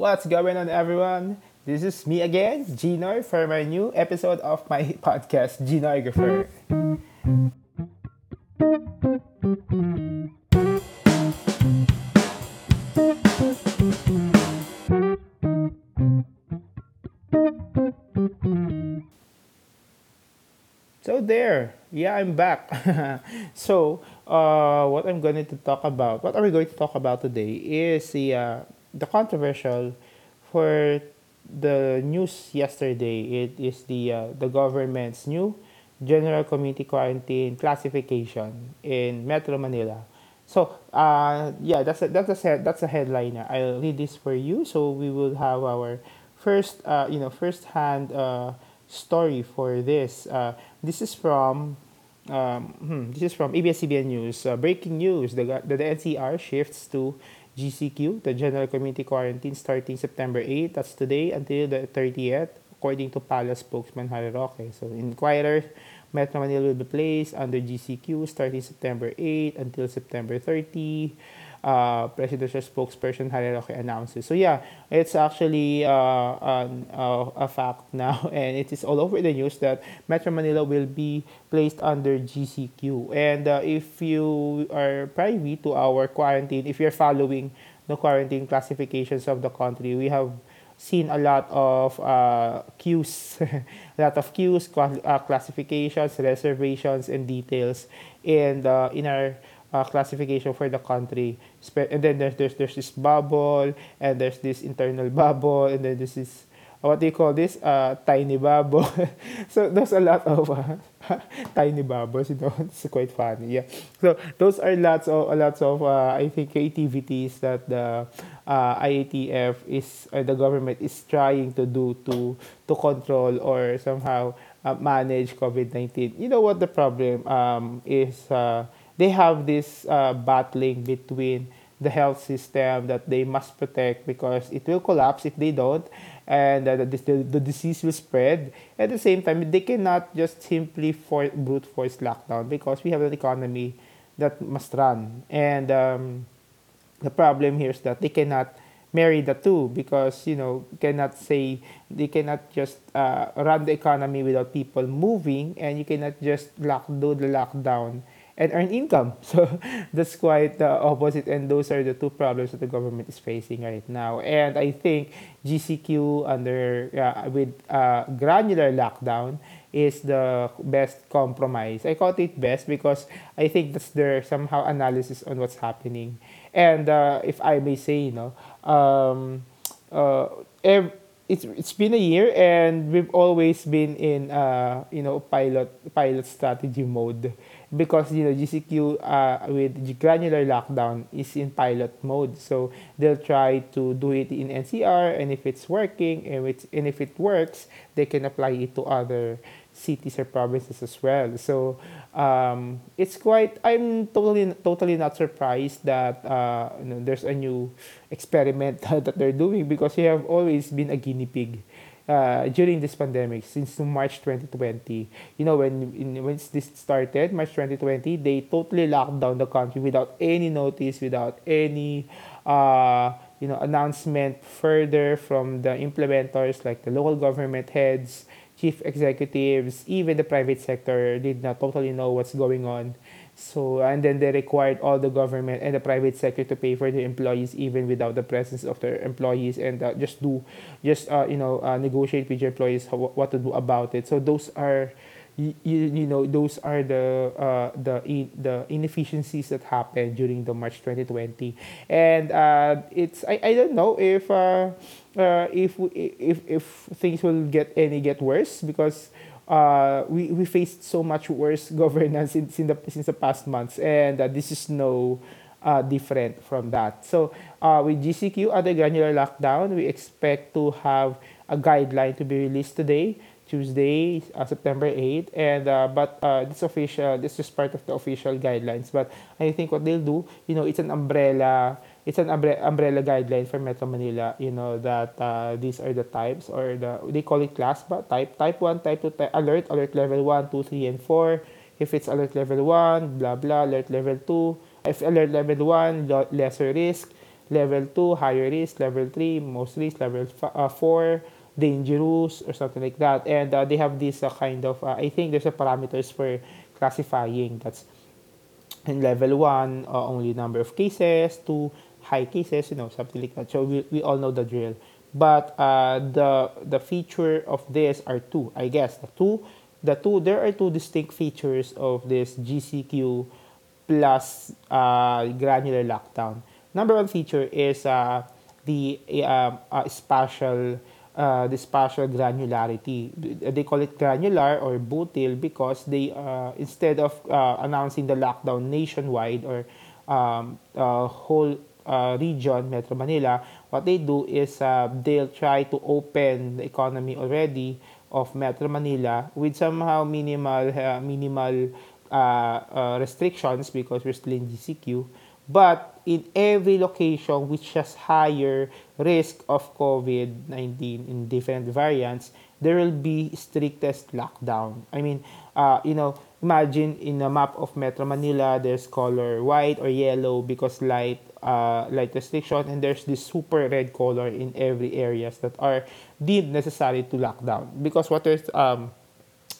What's going on, everyone? This is me again, Ginoy, for my new episode of my podcast, Gnoegrapher. So there, yeah, I'm back. so, uh, what I'm going to talk about, what are we going to talk about today is the uh, the controversial for the news yesterday. It is the uh, the government's new general community quarantine classification in Metro Manila. So, uh, yeah, that's a, that's a that's a headliner. I'll read this for you. So we will have our first, uh, you know, first hand uh, story for this. Uh, this is from um, hmm, this is from ABS-CBN News. Uh, breaking news: the, the the NCR shifts to GCQ, the General Community Quarantine, starting September 8. That's today until the 30th, according to Palace spokesman Harry Roque. So, inquirers, Metro Manila will be placed under GCQ starting September 8 until September 30 uh, presidential spokesperson Harry Roque announces. So yeah, it's actually uh, an, uh, a fact now, and it is all over the news that Metro Manila will be placed under GCQ. And uh, if you are privy to our quarantine, if you're following the quarantine classifications of the country, we have seen a lot of uh, queues, a lot of queues, uh, classifications, reservations, and details, and uh, in our uh, classification for the country. And then there's, there's there's this bubble, and there's this internal bubble, and then this is what do you call this? Uh, tiny bubble. so there's a lot of uh, tiny bubbles. You know, it's quite funny. Yeah. So those are lots of lots of uh, I think creativities that the uh, IATF is uh, the government is trying to do to to control or somehow uh, manage COVID nineteen. You know what the problem um, is? Uh, they have this uh, battling between the health system that they must protect because it will collapse if they don't and uh, the, the, the disease will spread. At the same time they cannot just simply for brute force lockdown because we have an economy that must run. And um, the problem here is that they cannot marry the two because you know cannot say they cannot just uh, run the economy without people moving and you cannot just lock do the lockdown and earn income. So that's quite the opposite, and those are the two problems that the government is facing right now. And I think GCQ under uh, with uh, granular lockdown is the best compromise. I call it best because I think that's their somehow analysis on what's happening. And uh, if I may say, you know, um, uh, ev- it's it's been a year and we've always been in uh, you know pilot pilot strategy mode because you know GCQ uh, with granular lockdown is in pilot mode. So they'll try to do it in NCR, and if it's working, and, it's, and if it works, they can apply it to other cities or provinces as well. So um, it's quite. I'm totally totally not surprised that uh, you know, there's a new experiment that they're doing because we have always been a guinea pig uh, during this pandemic since March 2020. You know, when in, when this started, March 2020, they totally locked down the country without any notice, without any uh, you know announcement further from the implementers like the local government heads, chief executives, even the private sector did not totally know what's going on. So, and then they required all the government and the private sector to pay for their employees even without the presence of their employees and uh, just do, just, uh, you know, uh, negotiate with your employees how, what to do about it. So those are, you, you know, those are the, uh, the, in, the inefficiencies that happened during the March 2020. And uh, it's, I, I don't know if, uh, uh, if, if, if things will get any get worse because uh, we, we faced so much worse governance since, in the, since the past months, and uh, this is no uh, different from that. So, uh, with GCQ other granular lockdown, we expect to have a guideline to be released today, Tuesday, uh, September 8, and uh, but uh, this official, this is part of the official guidelines. But I think what they'll do, you know, it's an umbrella it's an umbrella guideline for Metro Manila, you know, that uh, these are the types or the, they call it class, but type, type 1, type 2, type, alert, alert level 1, 2, 3, and 4. If it's alert level 1, blah, blah, alert level 2. If alert level 1, lesser risk, level 2, higher risk, level 3, most risk, level f- uh, 4, dangerous, or something like that. And uh, they have this uh, kind of, uh, I think there's a parameters for classifying. That's in level 1, uh, only number of cases, 2, high cases, you know, something like that. So we, we all know the drill. But uh, the the feature of this are two, I guess. The two, the two, there are two distinct features of this GCQ plus uh, granular lockdown. Number one feature is uh, the uh, uh, spatial uh, the spatial granularity. They call it granular or butyl because they uh, instead of uh, announcing the lockdown nationwide or um, uh, whole uh, region, Metro Manila, what they do is uh, they'll try to open the economy already of Metro Manila with somehow minimal uh, minimal uh, uh, restrictions because we're still in GCQ. But in every location which has higher risk of COVID-19 in different variants, there will be strictest lockdown. I mean, uh, you know, imagine in a map of Metro Manila, there's color white or yellow because light uh, light restriction, and there's this super red color in every areas that are deemed necessary to lock down. Because what is um,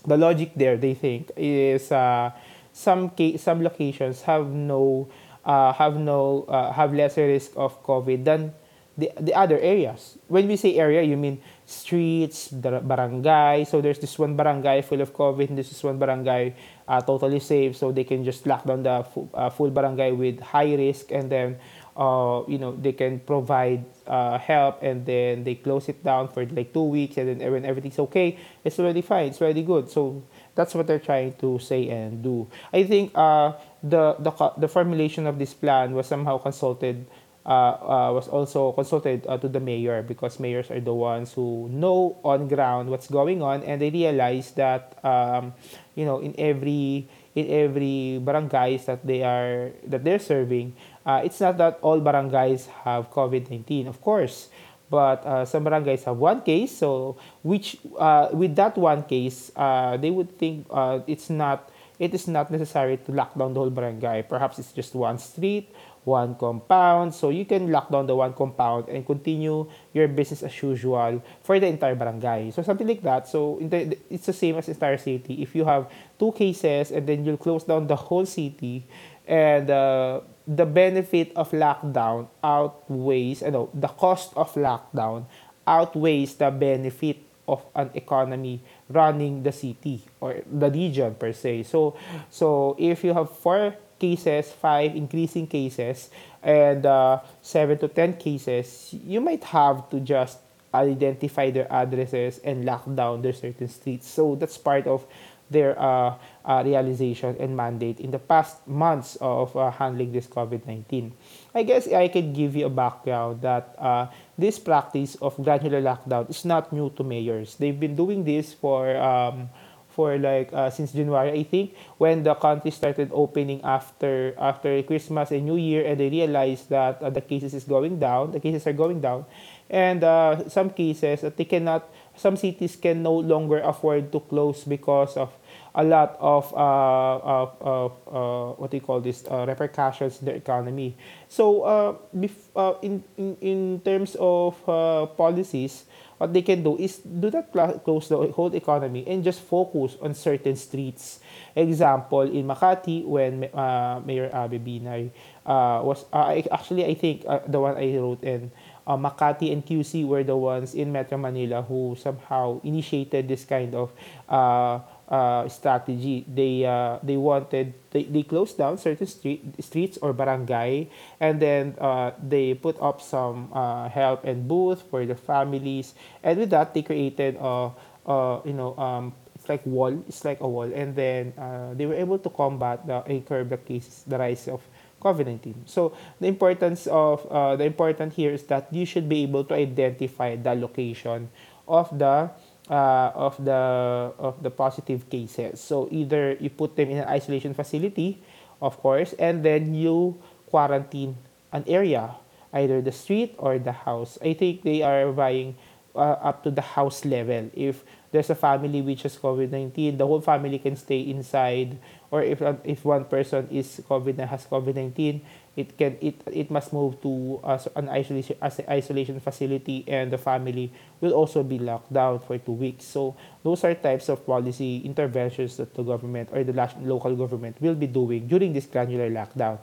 the logic there, they think, is uh, some case, some locations have no uh, have no uh, have lesser risk of COVID than the, the other areas. When we say area, you mean streets, the barangay. So there's this one barangay full of COVID, and this is one barangay uh, totally safe. So they can just lock down the full, uh, full barangay with high risk, and then uh, you know they can provide uh, help, and then they close it down for like two weeks, and then when everything's okay, it's already fine. It's already good. So that's what they're trying to say and do. I think uh, the, the the formulation of this plan was somehow consulted was also consulted uh, to the mayor because mayors are the ones who know on ground what's going on and they realize that um, you know in every in every barangays that they are that they're serving uh, it's not that all barangays have covid-19 of course but uh, some barangays have one case so which uh, with that one case uh, they would think uh, it's not it is not necessary to lock down the whole barangay. Perhaps it's just one street one compound. So you can lock down the one compound and continue your business as usual for the entire barangay. So something like that. So it's the same as entire city. If you have two cases and then you'll close down the whole city and uh, the benefit of lockdown outweighs, know, the cost of lockdown outweighs the benefit of an economy running the city or the region per se. So, so if you have four cases, five increasing cases, and uh, seven to 10 cases, you might have to just identify their addresses and lock down their certain streets. So that's part of their uh, uh, realization and mandate in the past months of uh, handling this COVID 19. I guess I can give you a background that uh, this practice of granular lockdown is not new to mayors. They've been doing this for um, for like uh, since January, I think, when the country started opening after after Christmas and New Year, and they realized that uh, the cases is going down, the cases are going down, and uh, some cases that they cannot, some cities can no longer afford to close because of a lot of uh, of, of uh, what do you call this uh, repercussions in the economy. So uh, bef- uh, in, in in terms of uh, policies, what they can do is do not close the whole economy and just focus on certain streets. Example, in Makati, when uh, Mayor Abe Binay uh, was, uh, actually, I think uh, the one I wrote in, uh, Makati and QC were the ones in Metro Manila who somehow initiated this kind of uh, uh, strategy. They uh, they wanted they, they closed down certain street streets or barangay, and then uh, they put up some uh, help and booth for the families, and with that they created a uh, you know um, it's like wall it's like a wall, and then uh, they were able to combat the and curb the cases the rise of COVID-19. So the importance of uh, the important here is that you should be able to identify the location of the uh, of the of the positive cases. So either you put them in an isolation facility, of course, and then you quarantine an area, either the street or the house. I think they are vying uh, up to the house level. If there's a family which has COVID-19, the whole family can stay inside. Or if if one person is COVID has COVID-19, it can it it must move to uh, an isolation as isolation facility and the family will also be locked down for two weeks. So those are types of policy interventions that the government or the local government will be doing during this granular lockdown.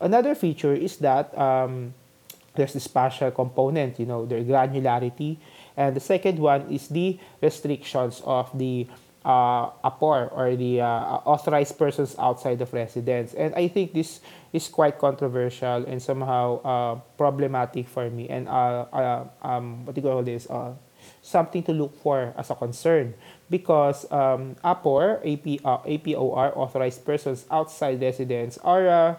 Another feature is that um, there's the spatial component you know the granularity. And the second one is the restrictions of the uh, APOR or the uh, authorized persons outside of residence. And I think this is quite controversial and somehow uh, problematic for me. And uh, uh, um, what do you call this? Uh, something to look for as a concern because um, APOR, AP, uh, APOR, authorized persons outside residence, are, uh,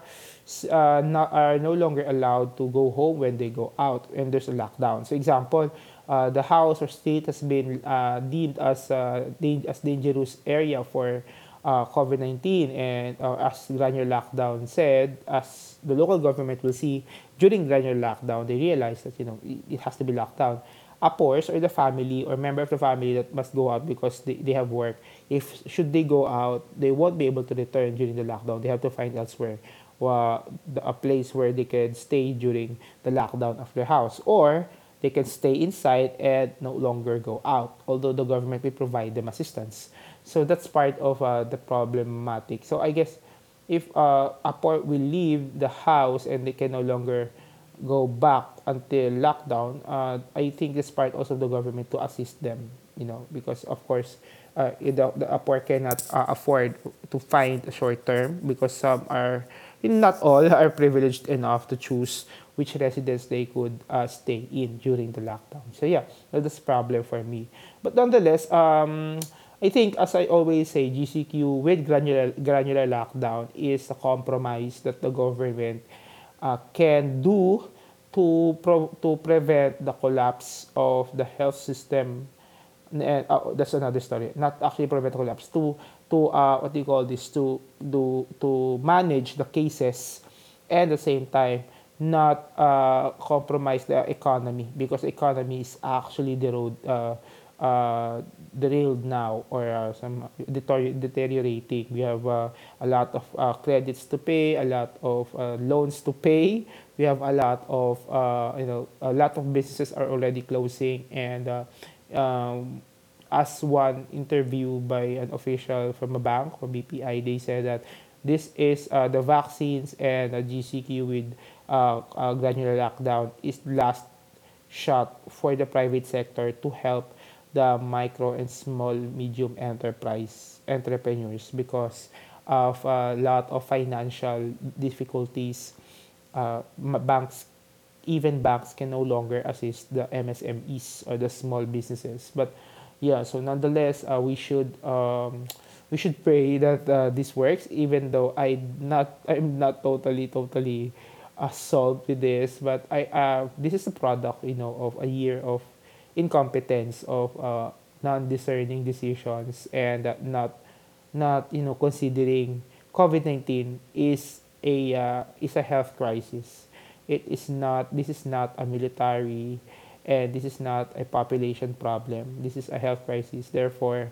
uh, not, are no longer allowed to go home when they go out and there's a lockdown. So example, uh, the house or state has been uh, deemed as uh, as dangerous area for uh, COVID-19 and uh, as granular lockdown said, as the local government will see during granular lockdown, they realize that you know it, has to be locked down. APORs or the family or member of the family that must go out because they, they have work. If should they go out, they won't be able to return during the lockdown. They have to find elsewhere uh, a place where they can stay during the lockdown of their house or they can stay inside and no longer go out, although the government will provide them assistance. So that's part of uh, the problematic. So I guess if uh, APOR will leave the house and they can no longer go back until lockdown, uh, I think it's part also of the government to assist them, you know, because of course uh, the, the APOR cannot uh, afford to find a short term because some are, not all are privileged enough to choose which residence they could uh, stay in during the lockdown. So yeah, that's a problem for me. But nonetheless, um, I think as I always say, GCQ with granular, granular lockdown is a compromise that the government uh, can do to, pro- to prevent the collapse of the health system and uh, that's another story. Not actually prevent collapse to to uh, what do you call this to do to manage the cases and at the same time not uh, compromise the economy because the economy is actually the road uh, uh, derailed now or uh, some deteriorating. We have uh, a lot of uh, credits to pay, a lot of uh, loans to pay. We have a lot of uh, you know a lot of businesses are already closing, and uh, um, as one interview by an official from a bank or BPI, they said that this is uh, the vaccines and uh, GCQ with uh, uh, granular lockdown is the last shot for the private sector to help the micro and small medium enterprise entrepreneurs because of a lot of financial difficulties uh, banks even banks can no longer assist the MSMEs or the small businesses. But yeah so nonetheless uh, we should um, we should pray that uh, this works even though I not I'm not totally totally uh, solved with this, but I uh, this is a product, you know, of a year of incompetence, of uh, non-discerning decisions, and uh, not not you know considering COVID nineteen is a uh, is a health crisis. It is not. This is not a military, and this is not a population problem. This is a health crisis. Therefore.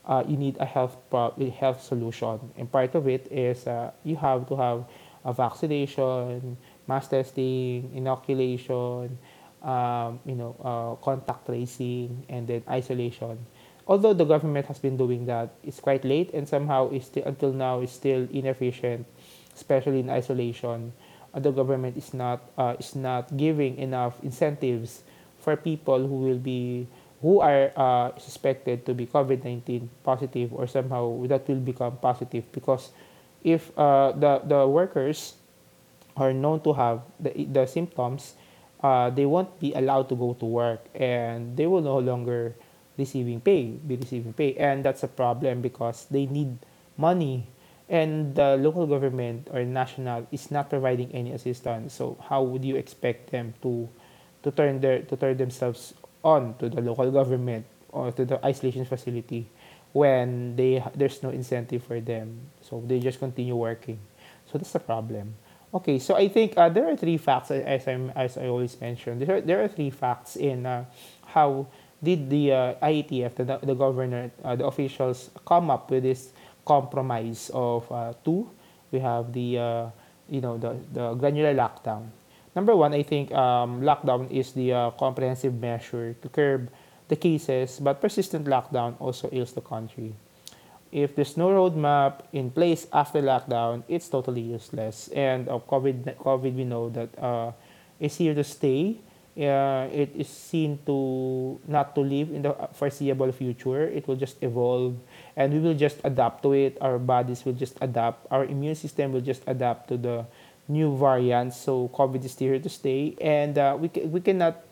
Uh, you need a health pro- health solution, and part of it is uh, you have to have a vaccination, mass testing, inoculation, um, you know, uh, contact tracing, and then isolation. Although the government has been doing that, it's quite late and somehow is still until now is still inefficient, especially in isolation. Uh, the government is not uh, is not giving enough incentives for people who will be who are uh, suspected to be COVID-19 positive or somehow that will become positive because if uh, the, the workers are known to have the, the symptoms, uh, they won't be allowed to go to work and they will no longer receiving pay, be receiving pay. And that's a problem because they need money and the local government or national is not providing any assistance. So how would you expect them to to turn their to turn themselves on to the local government or to the isolation facility when they there's no incentive for them so they just continue working so that's the problem okay so i think uh, there are three facts as i as i always mentioned there are, there are three facts in uh, how did the uh, IATF, the, the governor, uh, the officials come up with this compromise of uh, two? We have the uh, you know the, the granular lockdown. Number one, I think um, lockdown is the uh, comprehensive measure to curb the cases, but persistent lockdown also ails the country. If there's no roadmap in place after lockdown, it's totally useless. And of COVID, COVID, we know that uh, is here to stay. Uh, it is seen to not to live in the foreseeable future. It will just evolve, and we will just adapt to it. Our bodies will just adapt. Our immune system will just adapt to the new variants. So COVID is here to stay, and uh, we ca- we cannot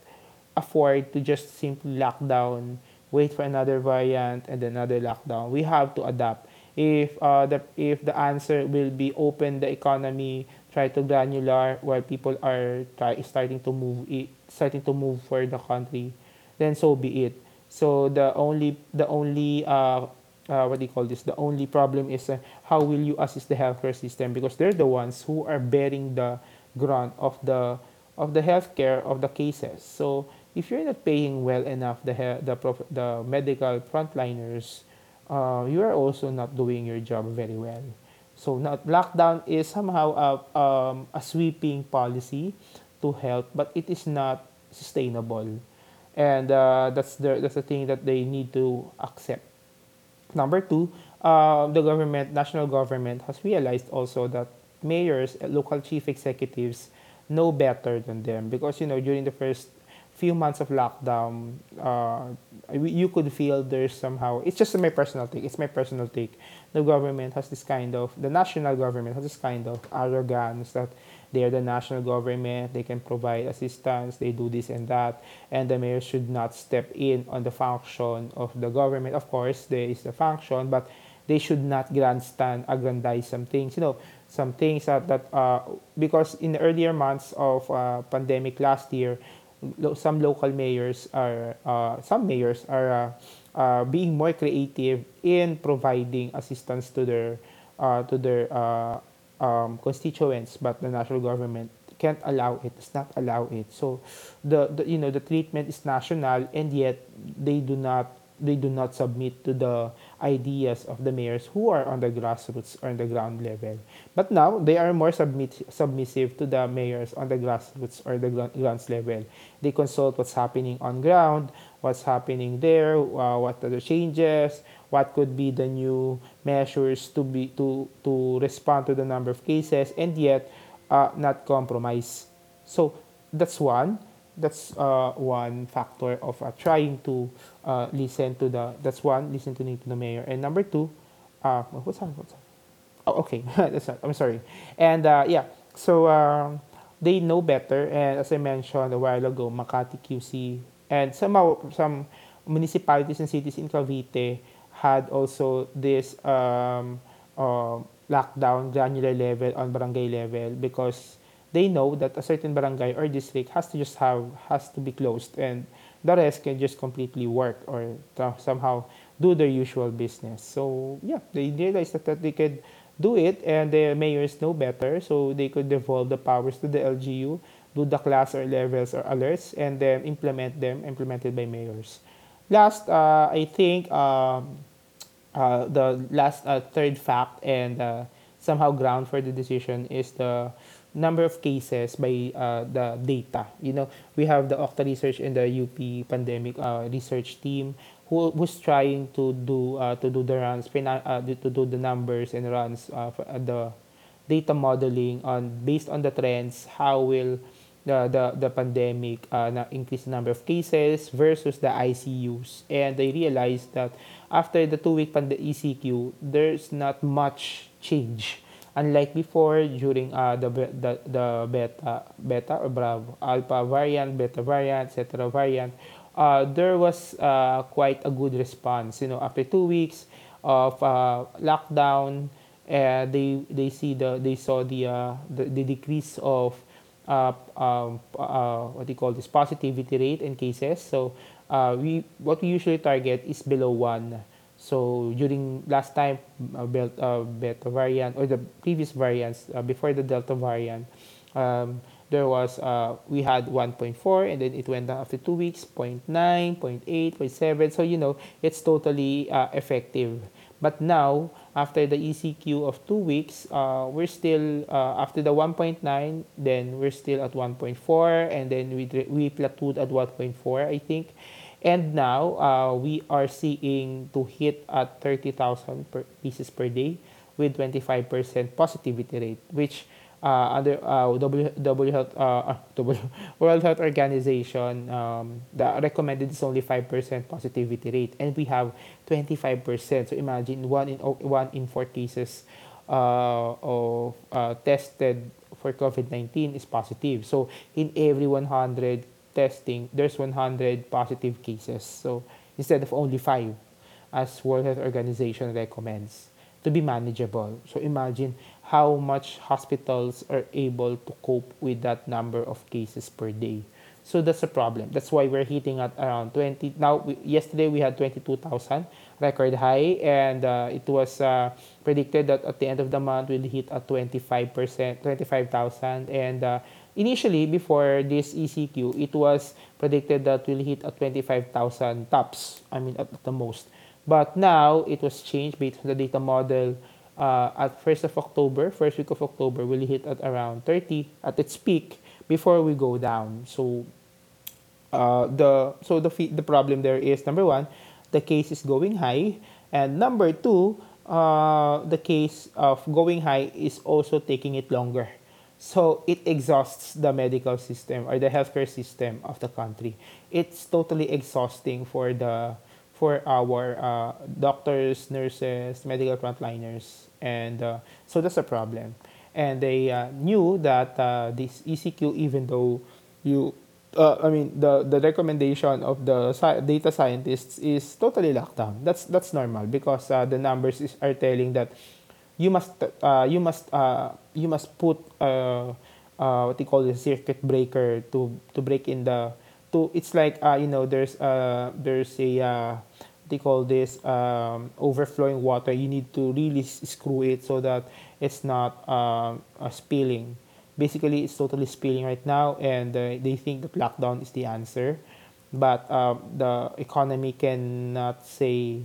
afford to just simply lock down, wait for another variant and another lockdown. We have to adapt. If uh, the if the answer will be open the economy, try to granular while people are try, starting to move starting to move for the country, then so be it. So the only the only uh, uh, what do you call this? The only problem is uh, how will you assist the healthcare system because they're the ones who are bearing the grunt of the of the healthcare of the cases. So if you're not paying well enough the the the medical frontliners, uh, you are also not doing your job very well. So not lockdown is somehow a, um, a sweeping policy to help, but it is not sustainable, and uh, that's the that's the thing that they need to accept. Number two, uh, the government, national government, has realized also that mayors, local chief executives, know better than them because you know during the first few months of lockdown, uh, you could feel there's somehow, it's just my personal take, it's my personal take. The government has this kind of, the national government has this kind of arrogance that they are the national government, they can provide assistance, they do this and that, and the mayor should not step in on the function of the government. Of course, there is the function, but they should not grandstand, aggrandize some things. You know, some things that, that uh, because in the earlier months of uh, pandemic last year, some local mayors are uh, some mayors are uh, uh, being more creative in providing assistance to their uh, to their uh, um, constituents, but the national government can't allow it. Does not allow it. So the, the you know the treatment is national, and yet they do not they do not submit to the ideas of the mayors who are on the grassroots or on the ground level. But now they are more submit, submissive to the mayors on the grassroots or the grounds level. They consult what's happening on ground, what's happening there, uh, what are the changes, what could be the new measures to be to to respond to the number of cases, and yet uh, not compromise. So that's one. That's uh, one factor of uh, trying to uh, listen to the that's one listening to the mayor. And number two uh what's that? What's that? Oh okay. That's not, i'm sorry. And uh, yeah. So um, they know better. And as i mentioned a while ago makati qc and somehow some municipalities and cities in cavite had also this um, uh, lockdown granular level on barangay level because they know that a certain barangay or district has to just have has to be closed and the rest can just completely work or somehow do their usual business. So yeah they realized that, that they could do it and the mayors know better so they could devolve the powers to the lgu do the class or levels or alerts and then implement them implemented by mayors last uh, i think um, uh, the last uh, third fact and uh, somehow ground for the decision is the number of cases by uh, the data. You know, we have the OCTA Research and the UP Pandemic uh, Research Team who was trying to do to do the runs, to do the numbers and runs for, the data modeling on based on the trends. How will the the, the pandemic uh, na number of cases versus the ICUs? And they realized that after the two week pand- ECQ, there's not much change unlike before during uh, the, the, the beta, beta or bravo, alpha variant, beta variant, etc. variant, uh, there was uh, quite a good response. You know, after two weeks of uh, lockdown, uh, they they see the they saw the uh, the, the decrease of uh, um, uh, what do you call this positivity rate in cases. So uh, we what we usually target is below one. So during last time, uh, uh, beta variant or the previous variants uh, before the delta variant, um, there was uh, we had 1.4 and then it went down after two weeks 0.9 0.8 0.7 so you know it's totally uh, effective But now, after the ECQ of two weeks, uh, we're still, uh, after the 1.9, then we're still at 1.4, and then we, we plateaued at 1.4, I think. And now, uh, we are seeing to hit at 30,000 per pieces per day with 25% positivity rate, which uh, under uh, w, w Health, uh, w, World Health Organization, um, the recommended is only 5% positivity rate, and we have 25%. So imagine one in one in four cases uh, of uh, tested for COVID-19 is positive. So in every 100 testing, there's 100 positive cases. So instead of only five, as World Health Organization recommends to be manageable. So imagine how much hospitals are able to cope with that number of cases per day. So that's a problem. That's why we're hitting at around 20. Now, we, yesterday we had 22,000 record high, and uh, it was uh, predicted that at the end of the month we'll hit at 25%, 25,000. And uh, initially, before this ECQ, it was predicted that we'll hit at 25,000 tops. I mean, at, at the most. But now it was changed based on the data model uh, at 1st of October, first week of October, will hit at around 30 at its peak before we go down. So uh, the so the the problem there is number one, the case is going high, and number two, uh, the case of going high is also taking it longer. So it exhausts the medical system or the healthcare system of the country. It's totally exhausting for the for our uh, doctors, nurses, medical frontliners, and uh, so that's a problem. And they uh, knew that uh, this ECQ, even though you, uh, I mean, the, the recommendation of the data scientists is totally locked down. That's that's normal because uh, the numbers is, are telling that you must you must you must put what they call the circuit breaker to to break in the to it's like uh, you know there's uh there's a uh, they call this um, overflowing water. You need to really screw it so that it's not um, uh, spilling. Basically it's totally spilling right now and uh, they think that lockdown is the answer. But um, the economy cannot say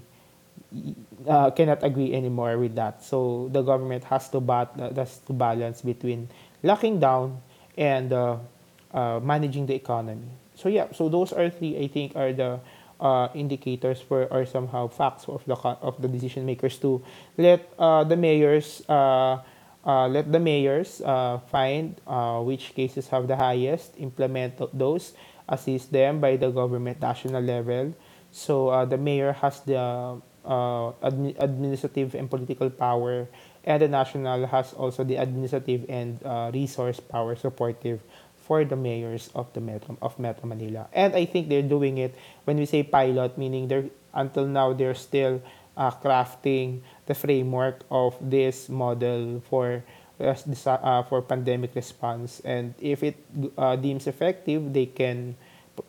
uh, cannot agree anymore with that. So the government has to bat has to balance between locking down and uh, uh, managing the economy so yeah so those are three i think are the uh, indicators for or somehow facts of the of the decision makers to let uh, the mayors uh, uh let the mayors uh, find uh, which cases have the highest, implement those, assist them by the government national level. So the mayor has the admi- administrative and political power, and the national has also the administrative and resource power supportive for the mayors of the Metro of Metro Manila. And I think they're doing it when we say pilot, meaning they're until now they're still uh, crafting the framework of this model for uh, uh, for pandemic response. And if it uh, deems effective, they can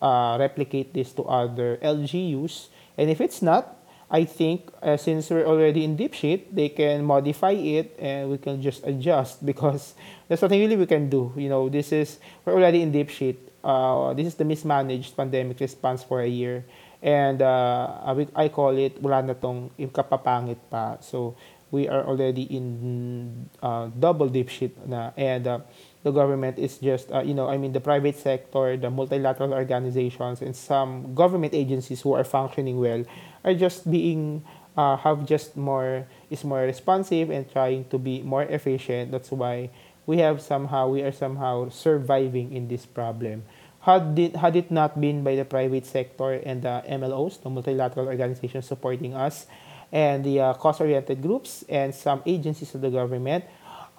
uh, replicate this to other LGUs. And if it's not, I think uh, since we're already in deep shit, they can modify it and we can just adjust because there's nothing really we can do. You know, this is, we're already in deep shit. Uh, this is the mismanaged pandemic response for a year. And uh, I call it, wala na tong kapapangit pa. So, we are already in uh, double deep shit na. And uh, the government is just, uh, you know, I mean, the private sector, the multilateral organizations, and some government agencies who are functioning well are just being uh, have just more is more responsive and trying to be more efficient. That's why we have somehow we are somehow surviving in this problem. Had it, had it not been by the private sector and the MLOs, the multilateral organizations supporting us, and the uh, cost-oriented groups and some agencies of the government,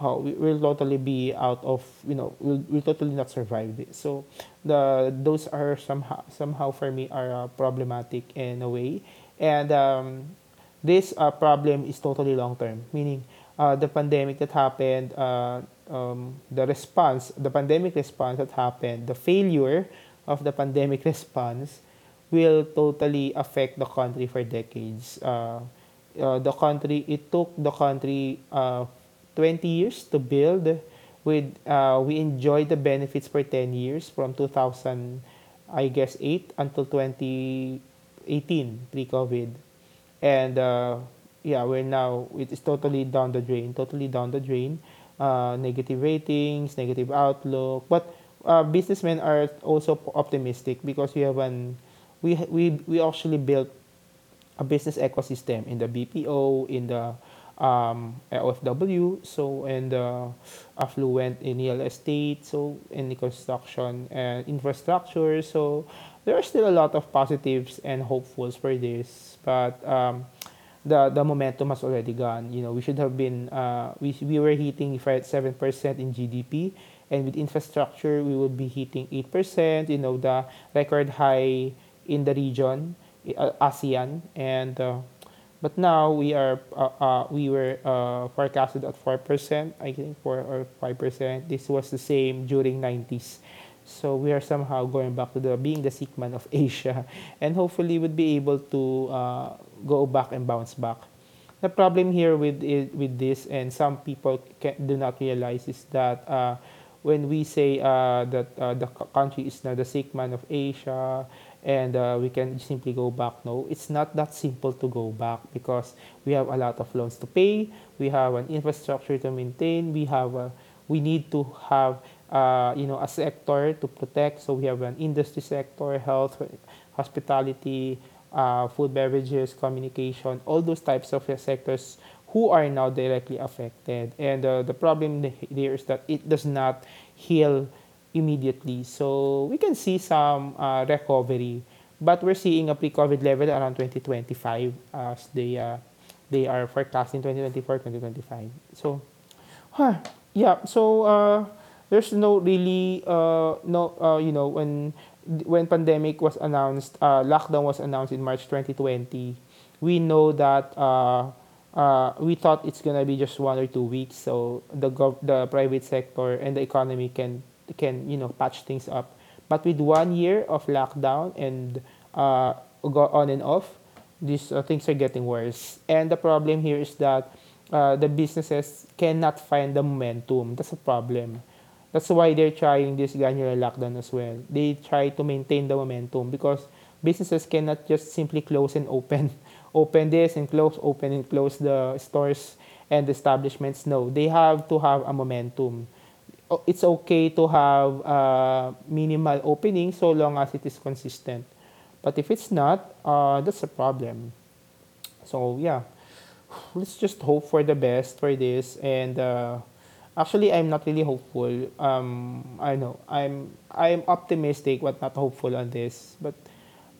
uh, we will totally be out of you know we'll, we'll totally not survive this. So the those are somehow somehow for me are uh, problematic in a way and um, this uh, problem is totally long term, meaning uh, the pandemic that happened, uh, um, the response, the pandemic response that happened, the failure of the pandemic response will totally affect the country for decades. Uh, uh, the country, it took the country uh, 20 years to build. With uh, we enjoyed the benefits for 10 years from 2000, I guess 8 until 2018 pre-COVID. And uh, yeah, we're now it is totally down the drain, totally down the drain. Uh, negative ratings, negative outlook, but uh, businessmen are also optimistic because we have an we we we actually built a business ecosystem in the BPO, in the um, OFW, so and the affluent in real estate, so in the construction and infrastructure. So there are still a lot of positives and hopefuls for this, but um, the the momentum has already gone. You know, we should have been uh, we we were hitting if seven percent in GDP, and with infrastructure we will be hitting eight percent. You know, the record high in the region, uh, ASEAN, and uh, but now we are uh, uh, we were uh, forecasted at four percent, I think four or five percent. This was the same during nineties. So we are somehow going back to the being the sick man of Asia, and hopefully would be able to uh, go back and bounce back. The problem here with it, with this, and some people can, do not realize, is that uh, when we say uh, that uh, the country is now the sick man of Asia, and uh, we can simply go back. No, it's not that simple to go back because we have a lot of loans to pay. We have an infrastructure to maintain. We have a, we need to have uh, you know a sector to protect. So we have an industry sector, health, hospitality, uh, food, beverages, communication, all those types of sectors who are now directly affected. And uh, the problem there is that it does not heal immediately. So we can see some uh, recovery, but we're seeing a pre-COVID level around 2025 as they uh, they are forecasting 2024, 2025. So, huh, yeah. So uh, there's no really uh, no uh, you know when when pandemic was announced, uh, lockdown was announced in March 2020. We know that. Uh, uh, we thought it's gonna be just one or two weeks, so the gov- the private sector and the economy can can you know patch things up. But with one year of lockdown and uh, go on and off, these uh, things are getting worse. And the problem here is that uh, the businesses cannot find the momentum. That's a problem. That's why they're trying this granular lockdown as well. They try to maintain the momentum because businesses cannot just simply close and open, open this and close, open and close the stores and establishments. No, they have to have a momentum it's okay to have uh, minimal opening so long as it is consistent. But if it's not, uh, that's a problem. So yeah, let's just hope for the best for this. And uh, actually, I'm not really hopeful. Um, I know I'm I'm optimistic, but not hopeful on this. But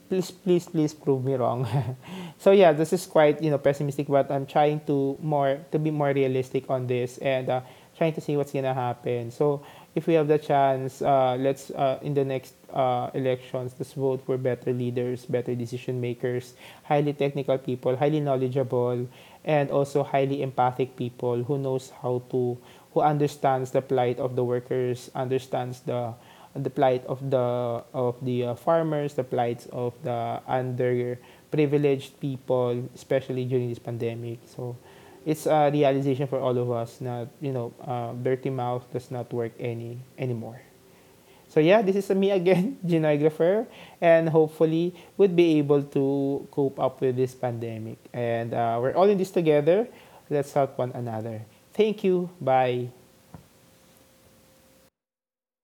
please, please, please prove me wrong. so yeah, this is quite you know pessimistic, but I'm trying to more to be more realistic on this and. Uh, trying to see what's gonna happen. So if we have the chance, uh, let's uh, in the next uh, elections, let's vote for better leaders, better decision makers, highly technical people, highly knowledgeable, and also highly empathic people who knows how to, who understands the plight of the workers, understands the the plight of the of the uh, farmers, the plight of the underprivileged people, especially during this pandemic. So it's a realization for all of us that you know uh, dirty mouth does not work any anymore. So yeah this is me again genographer and hopefully would be able to cope up with this pandemic. And uh, we're all in this together. Let's help one another. Thank you. Bye